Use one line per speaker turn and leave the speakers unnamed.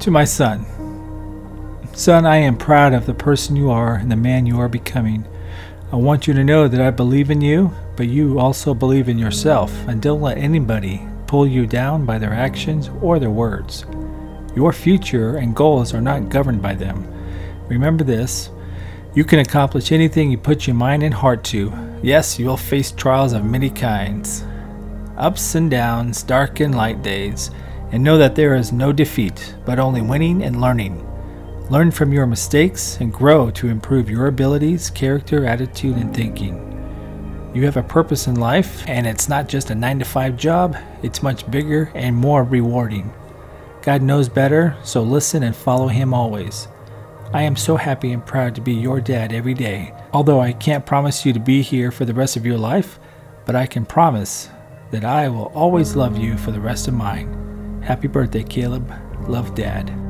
To my son, Son, I am proud of the person you are and the man you are becoming. I want you to know that I believe in you, but you also believe in yourself, and don't let anybody pull you down by their actions or their words. Your future and goals are not governed by them. Remember this you can accomplish anything you put your mind and heart to. Yes, you will face trials of many kinds, ups and downs, dark and light days, and know that there is no defeat, but only winning and learning. Learn from your mistakes and grow to improve your abilities, character, attitude, and thinking. You have a purpose in life, and it's not just a 9 to 5 job, it's much bigger and more rewarding. God knows better, so listen and follow Him always. I am so happy and proud to be your dad every day. Although I can't promise you to be here for the rest of your life, but I can promise that I will always love you for the rest of mine. Happy birthday, Caleb. Love, Dad.